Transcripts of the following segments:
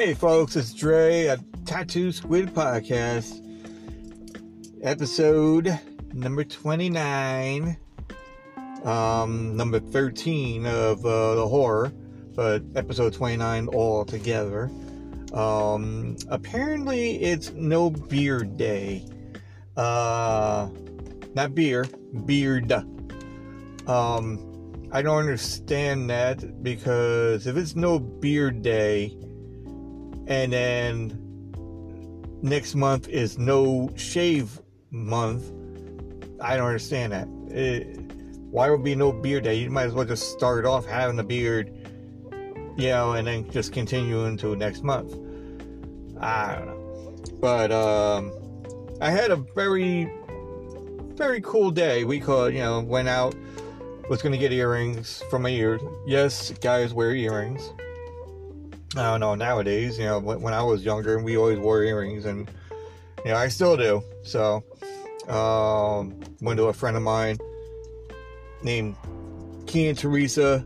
Hey, folks, it's Dre at Tattoo Squid Podcast, episode number 29, um, number 13 of uh, the horror, but episode 29 all together. Um, apparently, it's no beard day. Uh, not beer, beard. Um, I don't understand that because if it's no beard day, and then next month is no shave month. I don't understand that. It, why would be no beard day? You might as well just start off having a beard, you know, and then just continue into next month. I don't know. But um, I had a very, very cool day. We could, you know, went out, was going to get earrings for my ears. Yes, guys wear earrings. I don't know nowadays. You know, when, I was younger, we always wore earrings, and you know, I still do. So, um, went to a friend of mine named Key and Teresa,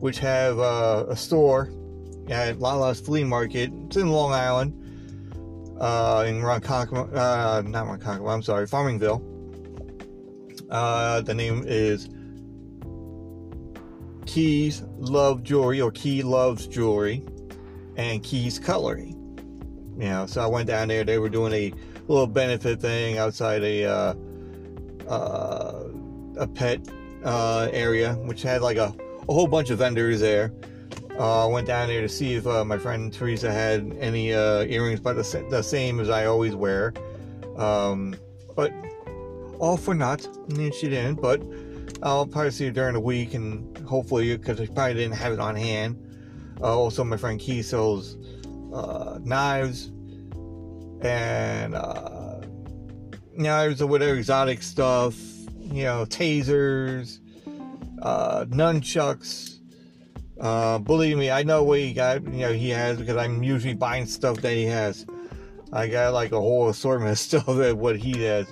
which have uh, a store at Lala's Flea Market. It's in Long Island, uh, in Ronkonkoma, uh, not Ronkonkoma. I'm sorry, Farmingville. Uh, the name is Keys Love Jewelry or Key Loves Jewelry and Keys Cutlery. You know, so I went down there. They were doing a little benefit thing outside a uh, uh, a pet uh, area, which had like a, a whole bunch of vendors there. I uh, went down there to see if uh, my friend Teresa had any uh, earrings, but the, the, same as I always wear. Um, but all for naught, and she didn't. But I'll probably see her during the week, and hopefully, because I probably didn't have it on hand. Uh, also, my friend Key sells uh, knives and uh, knives or whatever exotic stuff, you know, tasers, uh, nunchucks. Uh, believe me, I know what he got. You know, he has because I'm usually buying stuff that he has. I got like a whole assortment of stuff that what he has.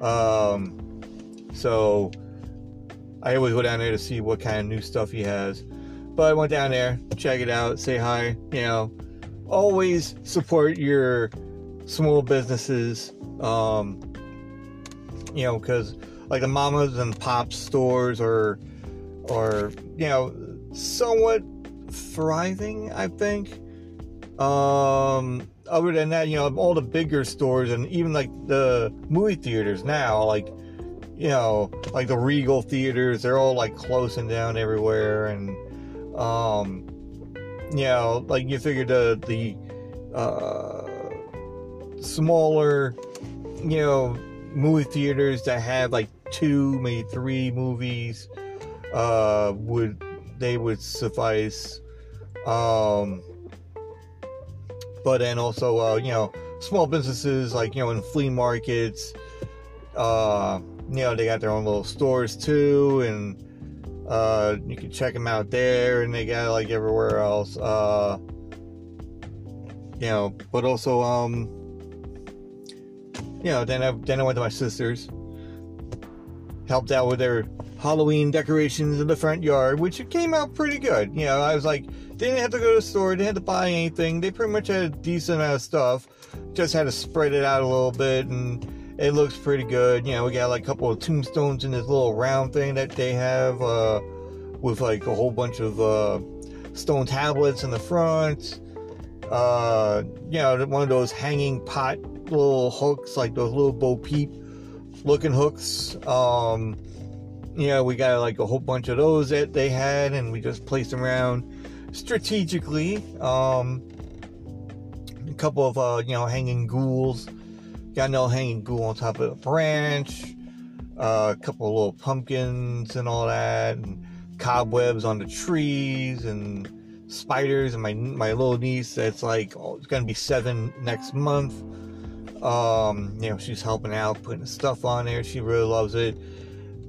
Um, so I always go down there to see what kind of new stuff he has. But I went down there, check it out, say hi. You know, always support your small businesses. Um, you know, because like the mamas and pops stores are, are you know, somewhat thriving. I think. Um, other than that, you know, all the bigger stores and even like the movie theaters now, like you know, like the Regal theaters, they're all like closing down everywhere and um, you know, like you figure the the uh, smaller, you know, movie theaters that have like two, maybe three movies, uh, would they would suffice. Um, but then also, uh, you know, small businesses like you know in flea markets, uh, you know, they got their own little stores too, and uh, you can check them out there, and they got like everywhere else. Uh, you know, but also, um, you know, then I then I went to my sister's, helped out with their Halloween decorations in the front yard, which came out pretty good. You know, I was like, they didn't have to go to the store, they have to buy anything. They pretty much had a decent amount of stuff, just had to spread it out a little bit and it looks pretty good. You know, we got like a couple of tombstones in this little round thing that they have uh, with like a whole bunch of uh, stone tablets in the front. Uh, you know, one of those hanging pot little hooks, like those little Bo Peep looking hooks. Um, know, we got like a whole bunch of those that they had, and we just placed them around strategically. Um, a couple of uh, you know hanging ghouls Got no hanging ghoul on top of a branch. Uh, a couple of little pumpkins and all that, and cobwebs on the trees, and spiders. And my my little niece, that's like oh, it's gonna be seven next month. Um, you know, she's helping out, putting stuff on there. She really loves it.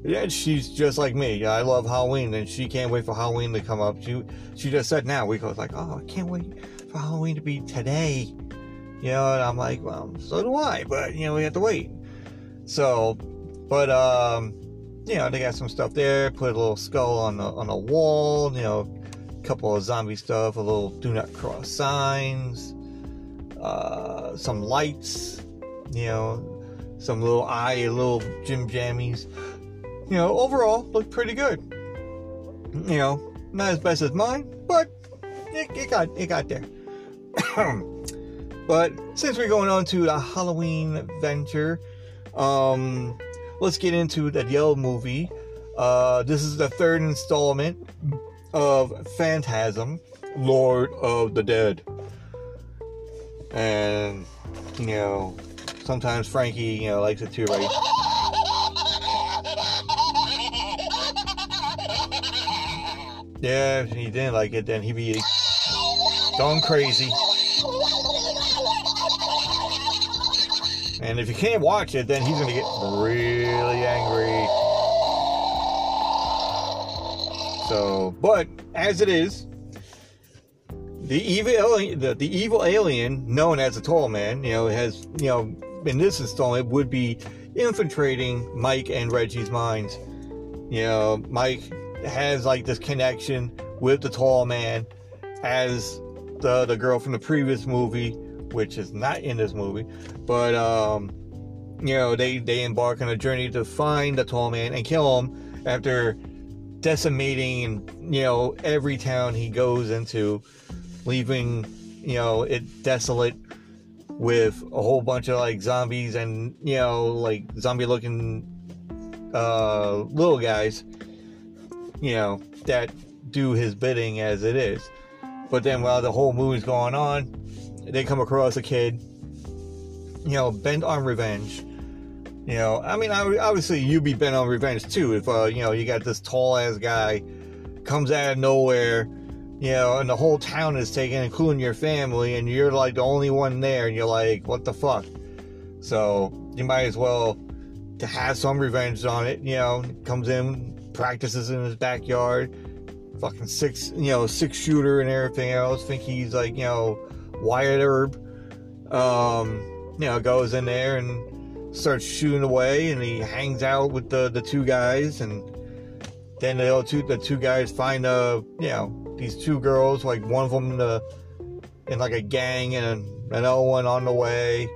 Yeah, she's just like me. I love Halloween, and she can't wait for Halloween to come up. She she just said now we go like, oh, I can't wait for Halloween to be today. You know, and I'm like, well, so do I, but you know, we have to wait. So, but um, you know, they got some stuff there. Put a little skull on the on the wall. You know, a couple of zombie stuff. A little do not cross signs. uh, some lights, you know, some little eye, little Jim Jammies. You know, overall, looked pretty good. You know, not as best as mine, but it, it got it got there. but since we're going on to the Halloween venture, um, let's get into that Yellow movie. Uh, this is the third installment of Phantasm, Lord of the Dead. And, you know, sometimes Frankie, you know, likes it too, right? Yeah, if he didn't like it, then he'd be going crazy. And if you can't watch it, then he's gonna get really angry. So, but as it is, the evil alien, the, the evil alien known as the Tall Man, you know, has you know in this installment would be infiltrating Mike and Reggie's minds. You know, Mike has like this connection with the Tall Man as the the girl from the previous movie, which is not in this movie, but um, you know, they they embark on a journey to find the Tall Man and kill him after decimating you know every town he goes into, leaving you know it desolate with a whole bunch of like zombies and you know like zombie looking uh little guys you know that do his bidding as it is. But then while the whole movie's going on they come across a kid you know bent on revenge you know, I mean, obviously you'd be bent on revenge too if uh, you know you got this tall ass guy comes out of nowhere, you know, and the whole town is taken, including your family, and you're like the only one there, and you're like, what the fuck? So you might as well to have some revenge on it. You know, comes in, practices in his backyard, fucking six, you know, six shooter and everything else. Think he's like, you know, Wyatt Earp. Um, you know, goes in there and starts shooting away, and he hangs out with the the two guys, and then the two the two guys find uh you know these two girls, like one of them in the in like a gang, and another one on the way.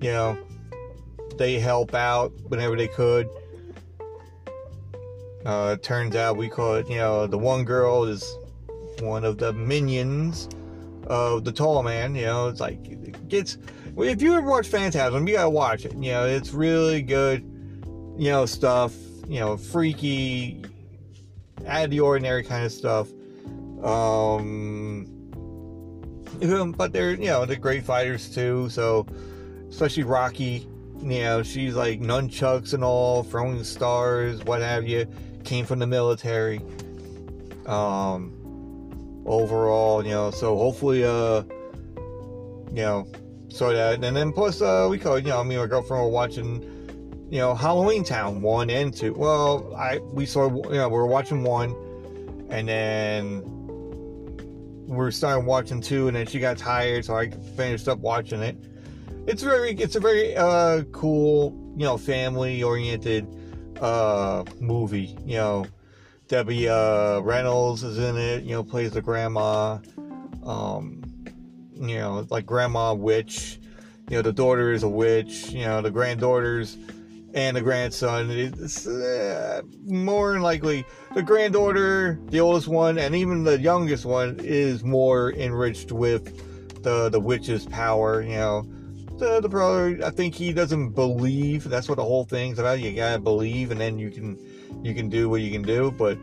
You know, they help out whenever they could. Uh, it turns out we call it, you know, the one girl is one of the minions of the tall man. You know, it's like it gets if you ever watch Phantasm, you gotta watch it. You know, it's really good. You know, stuff. You know, freaky, out of the ordinary kind of stuff. Um, but they're you know they're great fighters too. So, especially Rocky. You know, she's like nunchucks and all, throwing stars, what have you. Came from the military. Um, overall, you know, so hopefully, uh, you know, so that, and then plus, uh, we call, you know, me and my girlfriend were watching, you know, Halloween Town one and two. Well, I we saw, you know, we were watching one, and then we are starting watching two, and then she got tired, so I finished up watching it. It's very, it's a very uh, cool, you know, family oriented uh, movie. You know, Debbie uh, Reynolds is in it. You know, plays the grandma. Um, you know, like grandma witch, you know, the daughter is a witch, you know, the granddaughters and the grandson. It's uh, more than likely the granddaughter, the oldest one, and even the youngest one is more enriched with the the witch's power. You know, the the brother, I think he doesn't believe. That's what the whole thing's about. You gotta believe, and then you can you can do what you can do. But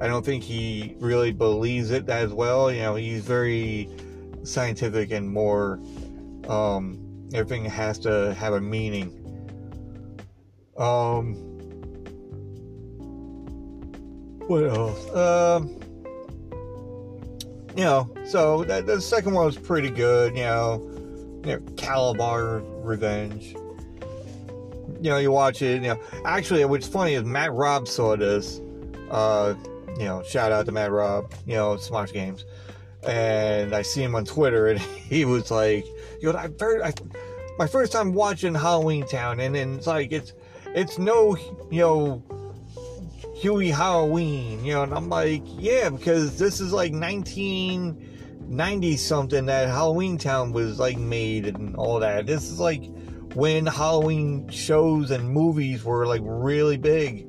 I don't think he really believes it as well. You know, he's very scientific and more um, everything has to have a meaning um what else um you know so that, the second one was pretty good you know you know Kalabar revenge you know you watch it you know actually what's funny is matt robb saw this uh you know shout out to matt robb you know smash games and I see him on Twitter, and he was like, "You know, I, I my first time watching Halloween Town, and, and it's like it's it's no, you know, Hubie Halloween, you know." And I'm like, "Yeah, because this is like 1990 something that Halloween Town was like made and all that. This is like when Halloween shows and movies were like really big.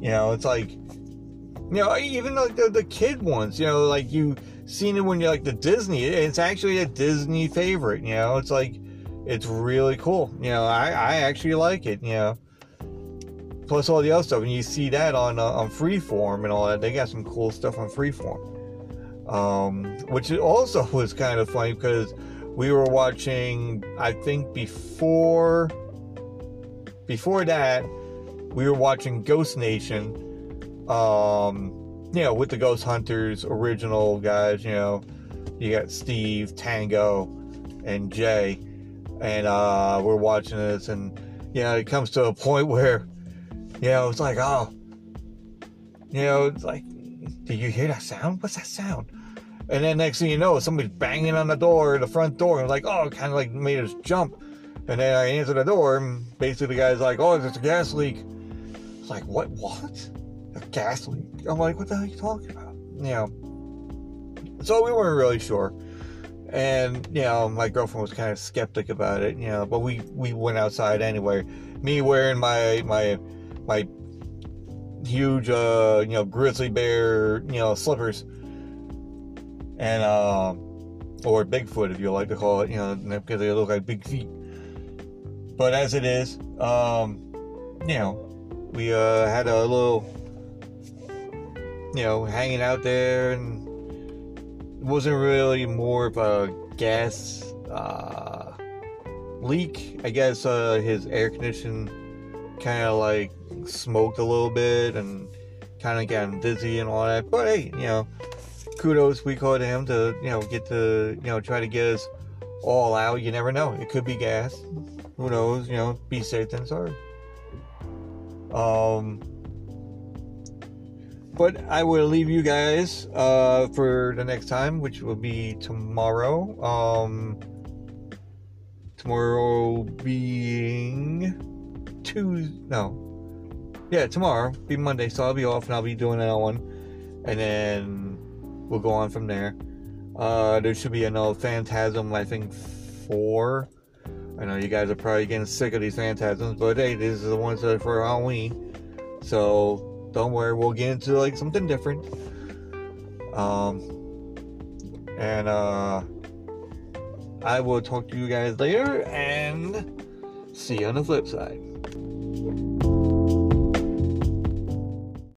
You know, it's like, you know, even like the, the kid ones, you know, like you seen it when you're like the Disney, it's actually a Disney favorite, you know, it's like, it's really cool. You know, I, I actually like it, you know. Plus all the other stuff, and you see that on uh, on Freeform and all that. They got some cool stuff on Freeform, um, which also was kind of funny because we were watching. I think before before that, we were watching Ghost Nation. Um, you know, with the Ghost Hunters original guys. You know, you got Steve, Tango, and Jay and uh, we're watching this, and you know, it comes to a point where, you know, it's like, oh, you know, it's like, did you hear that sound? What's that sound? And then next thing you know, somebody's banging on the door, the front door, and like, oh, kind of like made us jump. And then I answer the door, and basically the guy's like, oh, there's a gas leak. It's like, what? What? A gas leak? I'm like, what the hell are you talking about? You know. So we weren't really sure and you know my girlfriend was kind of skeptic about it you know but we we went outside anyway me wearing my my my huge uh you know grizzly bear you know slippers and uh or bigfoot if you like to call it you know because they look like big feet but as it is um you know we uh had a little you know hanging out there and wasn't really more of a gas uh, leak. I guess uh, his air condition kind of like smoked a little bit and kind of got dizzy and all that. But hey, you know, kudos we call to him to you know get to you know try to get us all out. You never know; it could be gas. Who knows? You know, be safe than sorry. Um but I will leave you guys uh, for the next time, which will be tomorrow. Um, tomorrow being Tuesday. No, yeah, tomorrow be Monday, so I'll be off and I'll be doing that one, and then we'll go on from there. Uh, there should be another Phantasm, I think four. I know you guys are probably getting sick of these phantasms, but hey, these are the ones that are for Halloween. So don't worry, we'll get into like something different. Um, and uh, I will talk to you guys later and see you on the flip side.